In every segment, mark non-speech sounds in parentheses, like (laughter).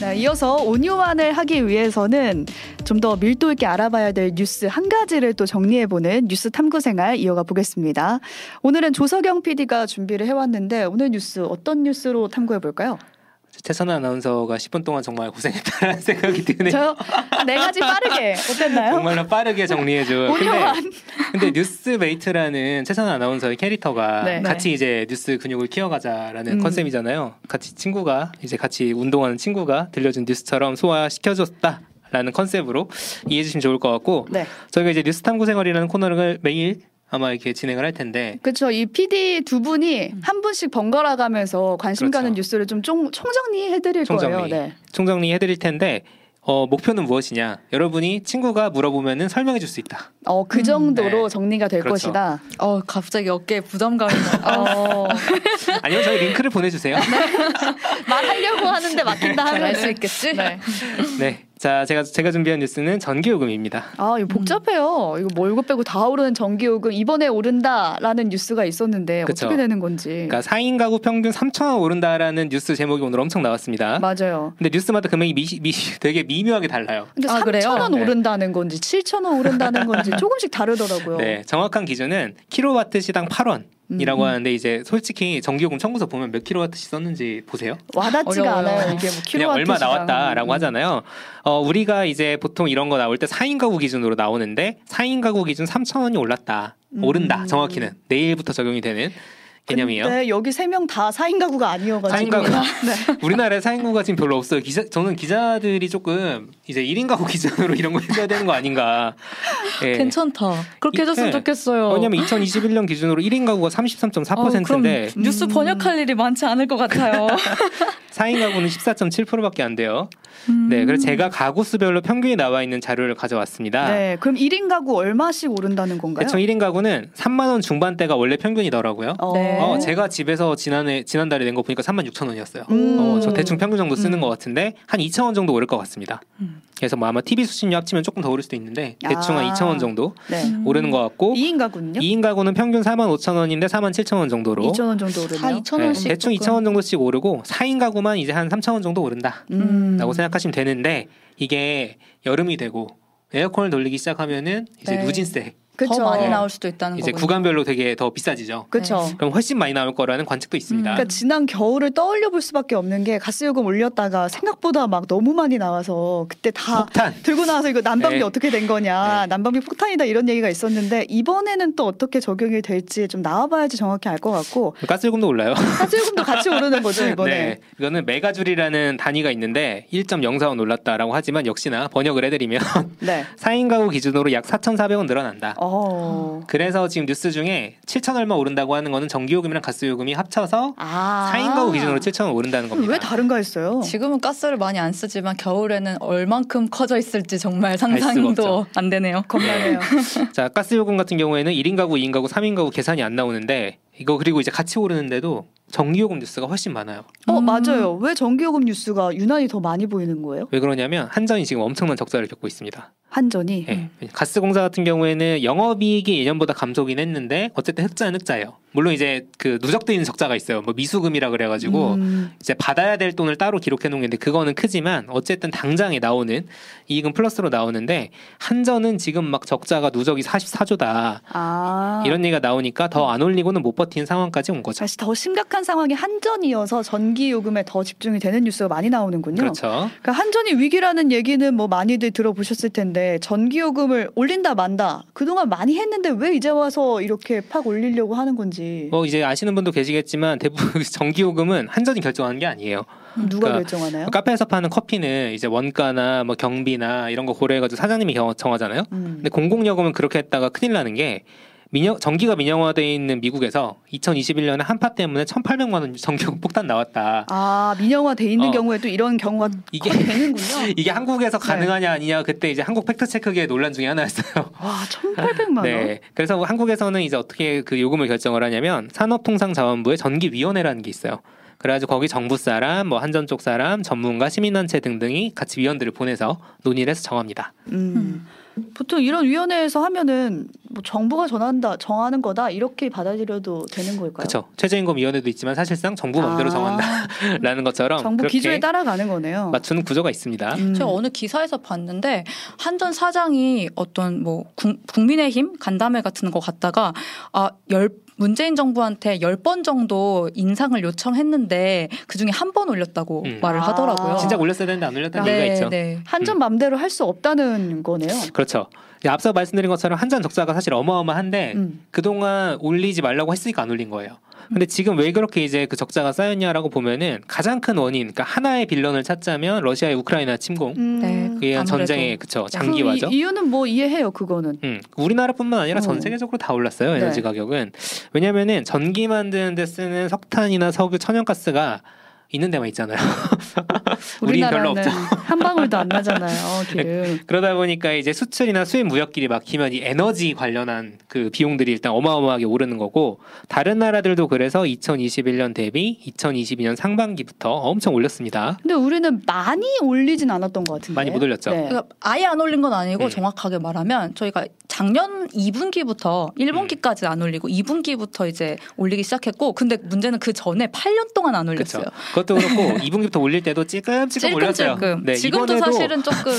네, 이어서 온유환을 하기 위해서는 좀 더 밀도 있게 알아봐야 될 뉴스 한 가지를 또 정리해보는 뉴스 탐구 생활 이어가 보겠습니다. 오늘은 조석영 PD가 준비를 해왔는데 오늘 뉴스 어떤 뉴스로 탐구해볼까요? 최선아 아나운서가 10분 동안 정말 고생했다는 (laughs) 생각이 드네요. 저요? 네 가지 빠르게 어땠나요? 정말로 빠르게 정리해줘. (laughs) 근데, 근데 뉴스메이트라는 최선아 아나운서의 캐릭터가 네. 같이 이제 뉴스 근육을 키워가자라는 음. 컨셉이잖아요. 같이 친구가 이제 같이 운동하는 친구가 들려준 뉴스처럼 소화시켜줬다 라는 컨셉으로 이해해 주시면 좋을 것 같고 네. 저희가 이제 뉴스 탐구 생활이라는 코너를 매일 아마 이렇게 진행을 할 텐데 그렇죠. 이 PD 두 분이 한 분씩 번갈아 가면서 관심 가는 그렇죠. 뉴스를 좀 총, 총정리 해드릴 총정리. 거예요. 네. 총정리 해드릴 텐데 어, 목표는 무엇이냐? 여러분이 친구가 물어보면은 설명해 줄 수 있다. 어, 그 정도로 네. 정리가 될 그렇죠. 것이다. 어 갑자기 어깨에 부담감이 나. 어, (laughs) 아니면 저희 링크를 보내주세요. (laughs) 말하려고 하는데 막힌다 하면 잘할 수 있겠지? 네. 네. 자, 제가 제가 준비한 뉴스는 전기 요금입니다. 아, 이거 복잡해요. 이거 뭐 이거 빼고 다 오르는 전기 요금 이번에 오른다라는 뉴스가 있었는데 그쵸. 어떻게 되는 건지. 그러니까 4인 가구 평균 3천 원 오른다라는 뉴스 제목이 오늘 엄청 나왔습니다. 맞아요. 근데 뉴스마다 금액이 미, 미, 되게 미묘하게 달라요. 근데 아, 3천 그래요? 원 네. 오른다는 건지 7천 원 오른다는 건지 조금씩 다르더라고요. 네, 정확한 기준은 킬로와트 시당 8원. 이라고 음. 하는데 이제 솔직히 전기요금 청구서 보면 몇 킬로와트씩 썼는지 보세요. 와닿지가. 않아요. 이게 뭐 그냥 얼마. 나왔다라고 음. 하잖아요. 어, 우리가 이제 보통 이런 거 나올 때 4인 가구 기준으로 나오는데 4인 가구 기준 3,000원이 올랐다. 음. 오른다. 정확히는 내일부터 적용이 되는 개념이에요. 근데 여기 세 명 다 4인 가구가 아니어가지고. 4인 가구. (laughs) 네. 우리나라에 4인 가구가 지금 별로 없어요. 기자, 저는 기자들이 조금 이제 1인 가구 (laughs) 기준으로 이런 거 해줘야 되는 거 아닌가. (laughs) 예. 괜찮다. 그렇게 해줬으면 네. 좋겠어요. 왜냐면 2021년 기준으로 1인 가구가 33.4%인데 어, 그럼 뉴스 음. 번역할 일이 많지 않을 것 같아요. (laughs) 4인 가구는 14.7%밖에 안 돼요. 음. 네, 그래서 제가 가구 수별로 평균이 나와 있는 자료를 가져왔습니다. 네. 그럼 1인 가구 얼마씩 오른다는 건가요? 대충 1인 가구는 3만 원 중반대가 원래 평균이더라고요. 어. 네. 어, 제가 집에서 지난해 지난달에 낸 거 보니까 3만 6천 원이었어요. 음. 어, 저 대충 평균 정도 쓰는 음. 것 같은데 한 2천 원 정도 오를 것 같습니다. 음. 그래서 뭐 아마 TV 수신료 합치면 조금 더 오를 수도 있는데 대충 한 아. 2천 원 정도 네. 음. 오르는 것 같고 2인 가구는요? 2인 가구는 평균 4만 5천 원인데 4만 7천 원 정도로 2천 원 정도 오르네요. 다 2천 네, 원씩. 대충 2천 원 정도씩 오르고 4인 가구만 이제 한 3천 원 정도 오른다라고 음. 생각하시면 되는데 이게 여름이 되고 에어컨을 돌리기 시작하면은 이제 네. 누진세 그쵸. 더 많이 네. 나올 수도 있다는 이제 거군요. 구간별로 되게 더 비싸지죠. 그렇죠. 그럼 훨씬 많이 나올 거라는 관측도 있습니다. 음. 그러니까 지난 겨울을 떠올려 볼 수밖에 없는 게 가스 요금 올렸다가 생각보다 막 너무 많이 나와서 그때 다 폭탄. 들고 나와서 이거 난방비 네. 어떻게 된 거냐 네. 난방비 폭탄이다 이런 얘기가 있었는데 이번에는 또 어떻게 적용이 될지 좀 나와봐야지 정확히 알 것 같고 가스 요금도 올라요. 가스 요금도 같이 오르는 거죠 (laughs) 이번에 네, 이거는 메가줄이라는 단위가 있는데 1.04원 올랐다라고 하지만 역시나 번역을 해드리면 네. (laughs) 4인 가구 기준으로 약 4,400원 늘어난다. 어. 그래서 지금 뉴스 중에 7천 얼마 오른다고 하는 거는 전기요금이랑 가스요금이 합쳐서 아 4인 가구 기준으로 7천 원 오른다는 겁니다. 왜 다른가 했어요. 지금은 가스를 많이 안 쓰지만 겨울에는 얼만큼 커져 있을지 정말 상상도. 안 되네요. 겁나네요. 자, 가스요금 같은 경우에는 1인 가구, 2인 가구, 3인 가구 계산이 안 나오는데 이거 그리고 이제 같이 오르는데도 전기요금 뉴스가 훨씬 많아요. 어 음. 맞아요. 왜 전기요금 뉴스가 유난히 더 많이 보이는 거예요? 왜 그러냐면 한전이 지금 엄청난 적자를 겪고 있습니다. 한전이. 예. 가스공사 같은 경우에는 영업이익이 예년보다 감소긴 했는데 어쨌든 흑자는 흑자예요. 물론 이제 그 누적돼 있는 적자가 있어요. 뭐 미수금이라 그래가지고 음. 이제 받아야 될 돈을 따로 기록해 놓은 게 있는데 그거는 크지만 어쨌든 당장에 나오는 이익은 플러스로 나오는데 한전은 지금 막 적자가 누적이 44조다 아. 이런 얘기가 나오니까 더 안 올리고는 못 버티는 상황까지 온 거죠. 사실 더 심각한 상황이 한전이어서 전기 요금에 더 집중이 되는 뉴스가 많이 나오는군요. 그렇죠. 그러니까 한전이 위기라는 얘기는 뭐 많이들 들어보셨을 텐데 전기 요금을 올린다 만다 그동안 많이 했는데 왜 이제 와서 이렇게 팍 올리려고 하는 건지 뭐 이제 아시는 분도 계시겠지만 대부분 (laughs) 전기요금은 한전이 결정하는 게 아니에요. 누가 그러니까 결정하나요? 카페에서 파는 커피는 이제 원가나 뭐 경비나 이런 거 고려해가지고 사장님이 경- 정하잖아요. 음. 근데 공공요금은 그렇게 했다가 큰일 나는 게 민영, 전기가 민영화돼 있는 미국에서 2021년에 한파 때문에 1,800만 원 전기요금 폭탄 나왔다. 아 민영화 돼 있는 어. 경우에도 이런 경우가 이게 거의 되는군요. (laughs) 이게 한국에서 네. 가능하냐 아니냐 그때 이제 한국 팩트 체크계의 논란 중에 하나였어요. 와 1,800만 원. 네. 그래서 한국에서는 이제 어떻게 그 요금을 결정을 하냐면 산업통상자원부의 전기위원회라는 게 있어요. 그래가지고 거기 정부 사람, 뭐 한전 쪽 사람, 전문가, 시민단체 등등이 같이 위원들을 보내서 논의를 해서 정합니다. 음. 보통 이런 위원회에서 하면은 뭐 정부가 전한다 정하는 거다 이렇게 받아들여도 되는 걸까요? 그렇죠. 최저임금 위원회도 있지만 사실상 정부 맘대로 아, 정한다라는 것처럼 정부 그렇게 기조에 따라가는 거네요. 맞추는 구조가 있습니다. 음. 제가 어느 기사에서 봤는데 한전 사장이 어떤 뭐 국, 국민의힘 간담회 같은 거 갔다가 아 열 문재인 정부한테 열번 정도 인상을 요청했는데 그 중에 한 번 올렸다고 음. 말을 아. 하더라고요. 진짜 올렸어야 되는데 안 올렸다는 네, 이유가 있죠. 네. 한전 맘대로 할 수 없다는 거네요. 그렇죠. 예, 앞서 말씀드린 것처럼 한전 적자가 사실 어마어마한데 음. 그동안 올리지 말라고 했으니까 안 올린 거예요. 근데 지금 왜 그렇게 이제 그 적자가 쌓였냐라고 보면은 가장 큰 원인, 그러니까 하나의 빌런을 찾자면 러시아의 우크라이나 침공, 음. 네. 그게 아무래도. 전쟁의 그쵸 장기화죠. 그 이, 이유는 뭐 이해해요 그거는. 음, 우리나라뿐만 아니라 전 어. 세계적으로 다 올랐어요 에너지 네. 가격은 왜냐면은 전기 만드는데 쓰는 석탄이나 석유, 천연가스가 있는 데만 있잖아요. (laughs) 우린 별로 우리나라는 한 방울도 안 나잖아요 기름. 그러다 보니까 이제 수출이나 수입 무역길이 막히면 이 에너지 관련한 그 비용들이 일단 어마어마하게 오르는 거고 다른 나라들도 그래서 2021년 대비 2022년 상반기부터 엄청 올렸습니다. 근데 우리는 많이 올리진 않았던 것 같은데. 많이 못 올렸죠. 네. 그러니까 아예 안 올린 건 아니고 음. 정확하게 말하면 저희가 작년 2분기부터 1분기까지 안 올리고 2분기부터 이제 올리기 시작했고 근데 문제는 그 전에 8년 동안 안. 올렸어요. 그 것도 그렇고 (laughs) 2분기부터 올릴 때도 찔끔찔끔 올렸어요. 네, 지금도 사실은 조금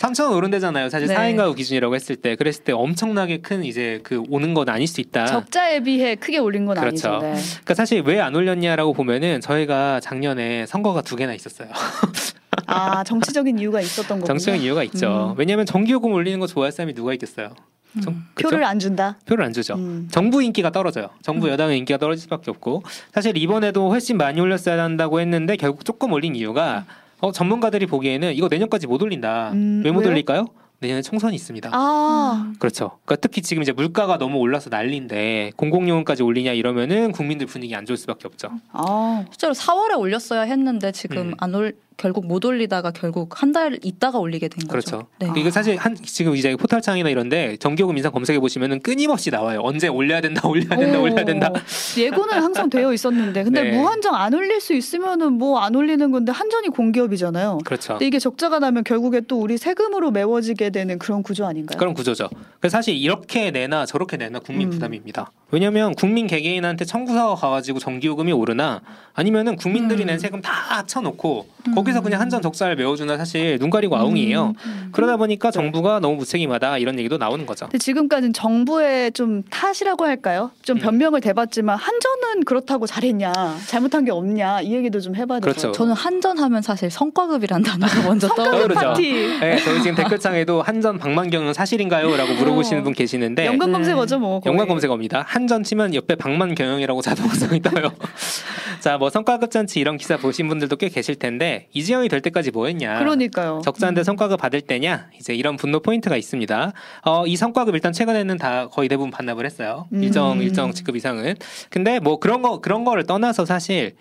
3천 오른 데잖아요. 사실 네. 4인 가구 기준이라고 했을 때 그랬을 때 엄청나게 큰 이제 그 오는 건 아닐 수 있다. 적자에 비해 크게 올린 건 그렇죠. 아니죠. 네. 그러니까 사실 왜 안 올렸냐라고 보면은 저희가 작년에 선거가 두 개나 있었어요. (laughs) 아 정치적인 이유가 있었던 거군요. 정치적인 이유가 있죠. 음. 왜냐하면 전기요금 올리는 거 좋아할 사람이 누가 있겠어요. 정- 음. 표를 안 준다. 표를 안 주죠. 음. 정부 인기가 떨어져요. 정부 여당의 인기가 떨어질 수밖에 없고 사실 이번에도 훨씬 많이 올렸어야 한다고 했는데 결국 조금 올린 이유가 어, 전문가들이 보기에는 이거 내년까지 못 올린다. 음, 왜못 왜요? 올릴까요? 내년에 총선이 있습니다. 아 그렇죠. 그러니까 특히 지금 이제 물가가 너무 올라서 난리인데 공공요금까지 올리냐 이러면은 국민들 분위기 안 좋을 수밖에 없죠. 아. 실제로 4월에 올렸어야 했는데 지금 음. 안 올 결국 못 올리다가 결국 한 달 있다가 올리게 된 거죠. 그렇죠. 네. 이게 사실 한 지금 이제 포털창이나 이런데 전기요금 인상 검색해 보시면은 끊임없이 나와요. 언제 올려야 된다, (laughs) 올려야 된다, 오. 올려야 된다. 예고는 항상 되어 있었는데 근데 (laughs) 네. 무한정 안 올릴 수 있으면은 뭐 안 올리는 건데 한전이 공기업이잖아요. 그렇죠. 근데 이게 적자가 나면 결국에 또 우리 세금으로 메워지게 되는 그런 구조 아닌가요? 그런 구조죠. 그래서 사실 이렇게 내나 저렇게 내나 국민 음. 부담입니다. 왜냐하면 국민 개개인한테 청구서가 가가지고 전기요금이 오르나 아니면은 국민들이 음. 낸 세금 다 합쳐놓고 음. 거기서 그냥 한전 적자를 메워주나 사실 눈 가리고 아웅이에요. 음. 그러다 보니까 네. 정부가 너무 무책임하다 이런 얘기도 나오는 거죠. 근데 지금까지는 정부의 좀 탓이라고 할까요? 좀 음. 변명을 대봤지만 한전은 그렇다고 잘했냐, 잘못한 게 없냐 이 얘기도 좀 해봐야 될것 그렇죠. 같아요. 저는 한전하면 사실 성과급이란 단어가 (laughs) 먼저 떠오르죠. 떠오르죠. 파티 네, 저희 지금 댓글창에도 한전 방만경은 사실인가요?라고 물어보시는 어. 분 계시는데 연관 네. 검색어죠 뭐. 거의. 연관 검색어입니다. 한전 치면 옆에 방만경영이라고 자동화성이 떠요. (laughs) 자, 뭐 성과급 잔치 이런 기사 보신 분들도 꽤 계실 텐데 이지영이 될 때까지 뭐 했냐? 그러니까요. 적자인데 성과급 받을 때냐? 이제 이런 분노 포인트가 있습니다. 어, 이 성과급 일단 최근에는 다 거의 대부분 반납을 했어요. 음. 일정 일정 직급 이상은. 근데 뭐 그런 거 그런 거를 떠나서 사실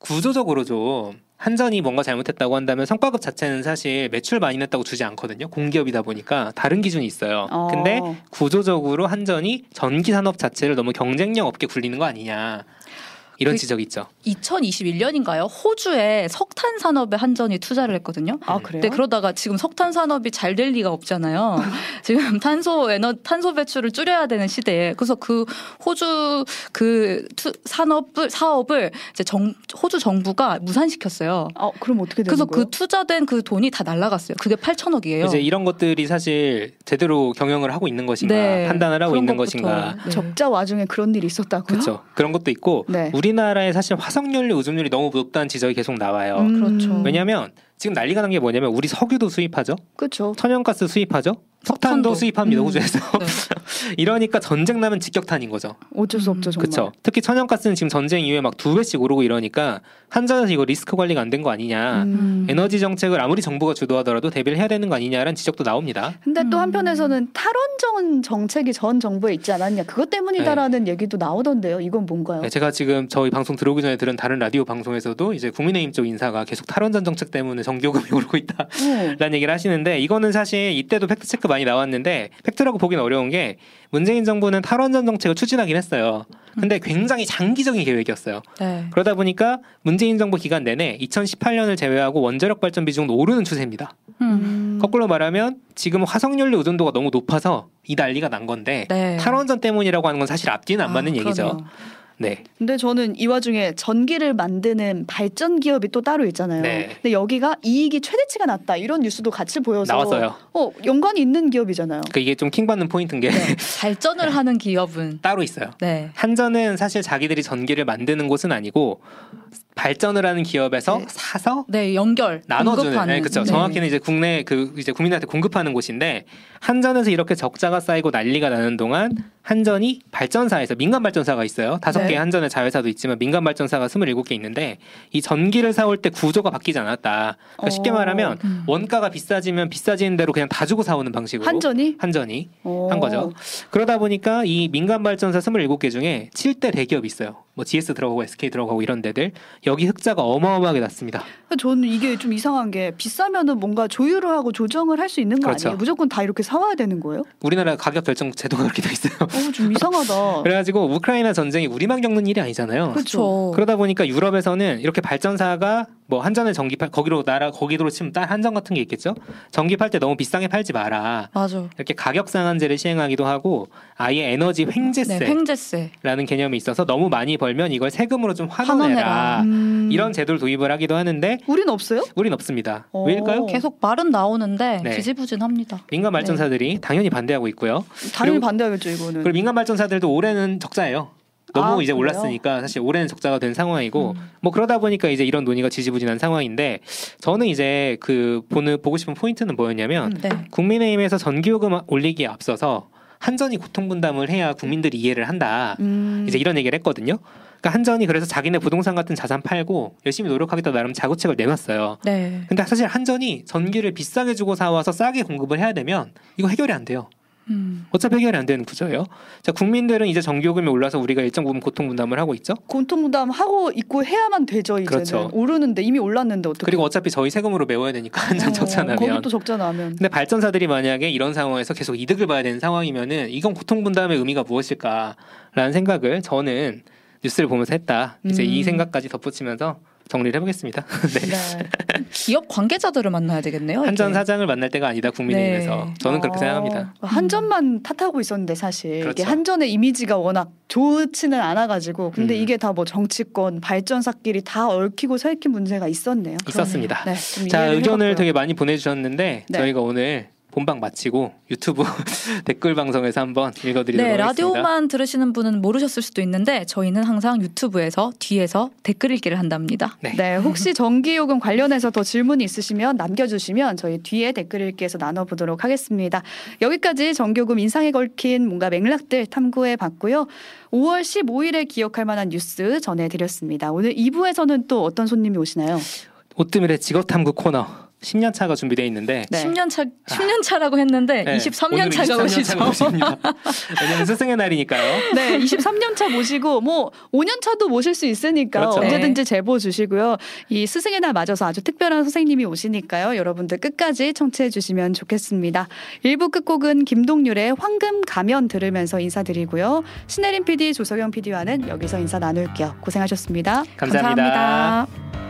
구조적으로 좀 한전이 뭔가 잘못했다고 한다면 성과급 자체는 사실 매출 많이 냈다고 주지 않거든요. 공기업이다 보니까 다른 기준이 있어요. 어. 근데 구조적으로 한전이 전기 산업 자체를 너무 경쟁력 없게 굴리는 거 아니냐. 이런 그- 지적이 있죠. 2021년인가요? 호주에 석탄 산업에 한전이 투자를 했거든요. 아 그래요? 네, 그러다가 지금 석탄 산업이 잘 될 리가 없잖아요. (laughs) 지금 탄소 에너 탄소 배출을 줄여야 되는 시대에 그래서 그 호주 그 투, 산업을 사업을 이제 정, 호주 정부가 무산시켰어요. 어 그럼 어떻게 되는 그래서 거예요? 그 투자된 그 돈이 다 날라갔어요. 그게 8천억이에요. 이제 이런 것들이 사실 제대로 경영을 하고 있는 것인가 네, 판단을 하고 있는 것부터. 것인가 네. 적자 와중에 그런 일이 있었다고요? 그렇죠 그런 것도 있고 네. 우리나라에 사실 화석연료 의존율이 너무 높다는 지적이 계속 나와요 음, 그렇죠. 왜냐하면 지금 난리가 난 게 뭐냐면 우리 석유도 수입하죠 그렇죠. 천연가스 수입하죠 석탄도 석탄도. 수입합니다 음. 호주에서 네. (laughs) 이러니까 전쟁 나면 직격탄인 거죠 어쩔 수 음, 없죠 정말. 그렇죠 특히 천연가스는 지금 전쟁 이후에 막 두 배씩 오르고 이러니까 한전에서 이거 리스크 관리가 안 된 거 아니냐 음. 에너지 정책을 아무리 정부가 주도하더라도 대비를 해야 되는 거 아니냐라는 지적도 나옵니다 근데 또 음. 한편에서는 탈원전 정책이 전 정부에 있지 않았냐 그것 때문이다라는 얘기도 나오던데요. 이건 뭔가요? 네, 제가 지금 저희 방송 들어오기 전에 들은 다른 라디오 방송에서도 이제 국민의힘 쪽 인사가 계속 탈원전 정책 때문에 전기요금이 오르고 있다. 어. 라는 얘기를 하시는데 이거는 사실 이때도 팩트 체크 많이 나왔는데 팩트라고 보기는 어려운 게 문재인 정부는 탈원전 정책을 추진하긴 했어요. 근데 굉장히 장기적인 계획이었어요. 네. 그러다 보니까 문재인 정부 기간 내내 2018년을 제외하고 원자력 발전 비중은 오르는 추세입니다. 음. 거꾸로 말하면 지금 화석연료 의존도가 너무 높아서 이 난리가 난 건데 네. 탈원전 때문이라고 하는 건 사실 앞뒤는 안 아, 맞는 얘기죠. 그러네요. 네. 근데 저는 이 와중에 전기를 만드는 발전 기업이 또 따로 있잖아요. 네. 근데 여기가 이익이 최대치가 낮다 이런 뉴스도 같이 보여서 나왔어요. 어 연관이 있는 기업이잖아요. 그 이게 좀 킹받는 포인트인 게 네. (laughs) 발전을 하는 기업은 따로 있어요. 네. 한전은 사실 자기들이 전기를 만드는 곳은 아니고 발전을 하는 기업에서 네. 사서 네, 연결 나눠주는. 네, 그렇죠. 네. 정확히는 이제 국내 그 이제 국민한테 공급하는 곳인데 한전에서 이렇게 적자가 쌓이고 난리가 나는 동안 한전이 발전사에서 민간 발전사가 있어요. 다섯 네. 개 한전의 자회사도 있지만 민간 발전사가 27개 있는데 이 전기를 사올 때 구조가 바뀌지 않았다. 그러니까 쉽게 어. 말하면 음. 원가가 비싸지면 비싸지는 대로 그냥 다 주고 사오는 방식으로 한전이 한전이 어. 한 거죠. 그러다 보니까 이 민간 발전사 27개 중에 7대 대기업이 있어요. 뭐 GS 들어가고 SK 들어가고 이런 데들 여기 흑자가 어마어마하게 났습니다. 저는 이게 좀 이상한 게 비싸면은 뭔가 조율을 하고 조정을 할 수 있는 거 그렇죠. 아니에요? 무조건 다 이렇게 사와야 되는 거예요? 우리나라 가격 결정 제도가 그렇게 돼 있어요. 어, 좀 이상하다. (laughs) 그래가지고 우크라이나 전쟁이 우리만 겪는 일이 아니잖아요. 그렇죠. 그러다 보니까 유럽에서는 이렇게 발전사가 뭐 한전에 전기 팔 거기로 나라 거기로 치면 딸 한전 같은 게 있겠죠. 전기 팔 때 너무 비싸게 팔지 마라. 맞아. 이렇게 가격 상한제를 시행하기도 하고 아예 에너지 네, 횡재세라는 횡재세. 개념이 있어서 너무 많이 벌면 이걸 세금으로 좀 환원해라. 환원해라. 음. 이런 제도를 도입을 하기도 하는데 우린 없어요? 우린 없습니다. 어. 왜일까요? 계속 말은 나오는데 네. 지지부진합니다. 민간 발전사들이 당연히 반대하고 있고요. 당연히 반대하겠죠 이거는. 그리고 민간 발전사들도 올해는 적자예요. 너무 아, 이제 그래요? 올랐으니까 사실 올해는 적자가 된 상황이고 음. 뭐 그러다 보니까 이제 이런 논의가 지지부진한 상황인데 저는 이제 그 보는 보고 싶은 포인트는 뭐였냐면 음. 네. 국민의힘에서 전기요금 올리기에 앞서서 한전이 고통 분담을 해야 국민들이 이해를 한다. 음. 이제 이런 얘기를 했거든요. 그러니까 한전이 그래서 자기네 부동산 같은 자산 팔고 열심히 노력하겠다 나름 자구책을 내놨어요. 네. 근데 사실 한전이 전기를 비싸게 주고 사와서 싸게 공급을 해야 되면 이거 해결이 안 돼요. 음. 어차피 해결이 안 되는 구조예요. 자, 국민들은 이제 전기요금이 올라서 우리가 일정 부분 고통 분담을 하고 있죠. 고통부담 하고 있고 해야만 되죠 이제는. 그렇죠. 오르는데 이미 올랐는데 어떻게? 그리고 어차피 저희 세금으로 메워야 되니까 한전 적자 나면. 거기 또 적자 나면. 근데 발전사들이 만약에 이런 상황에서 계속 이득을 봐야 되는 상황이면은 이건 고통 분담의 의미가 무엇일까라는 생각을 저는 뉴스를 보면서 했다. 이제 음. 이 생각까지 덧붙이면서 정리를 해보겠습니다. (laughs) 네. 네. 기업 관계자들을 만나야 되겠네요. 이게. 한전 사장을 만날 때가 아니다 국민의힘에서 네. 저는 그렇게 어, 생각합니다. 한전만 탓하고 있었는데 사실 이게 그렇죠. 한전의 이미지가 워낙 좋지는 않아가지고 근데 음. 이게 다 뭐 정치권 발전사끼리 다 얽히고 설킨 문제가 있었네요. 있었습니다. 네, 좀자 의견을 해봤고요. 되게 많이 보내주셨는데 네. 저희가 오늘 본방 마치고 유튜브 (laughs) 댓글 방송에서 한번 읽어드리도록 네, 하겠습니다. 라디오만 들으시는 분은 모르셨을 수도 있는데 저희는 항상 유튜브에서 뒤에서 댓글 읽기를 한답니다. 네. 네, 혹시 전기요금 관련해서 더 질문이 있으시면 남겨주시면 저희 뒤에 댓글 읽기에서 나눠보도록 하겠습니다. 여기까지 전기요금 인상에 걸킨 뭔가 맥락들 탐구해 봤고요. 5월 15일에 기억할 만한 뉴스 전해드렸습니다. 오늘 2부에서는 또 어떤 손님이 오시나요? 오뜨밀의 직업탐구 코너 10년 차가 준비되어 있는데 네. 10년 차 10년 차라고 했는데 네, 23년 오늘은 차가 23년 오시죠. 왜냐면 스승의 날이니까요. 네, 23년 차 모시고 뭐 5년 차도 모실 수 있으니까 그렇죠. 언제든지 제보 주시고요. 이 스승의 날 맞아서 아주 특별한 선생님이 오시니까요. 여러분들 끝까지 청취해 주시면 좋겠습니다. 1부 끝곡은 김동률의 황금 가면 들으면서 인사드리고요. 신혜림 PD, 조석영 PD와는 여기서 인사 나눌게요. 고생하셨습니다. 감사합니다. 감사합니다.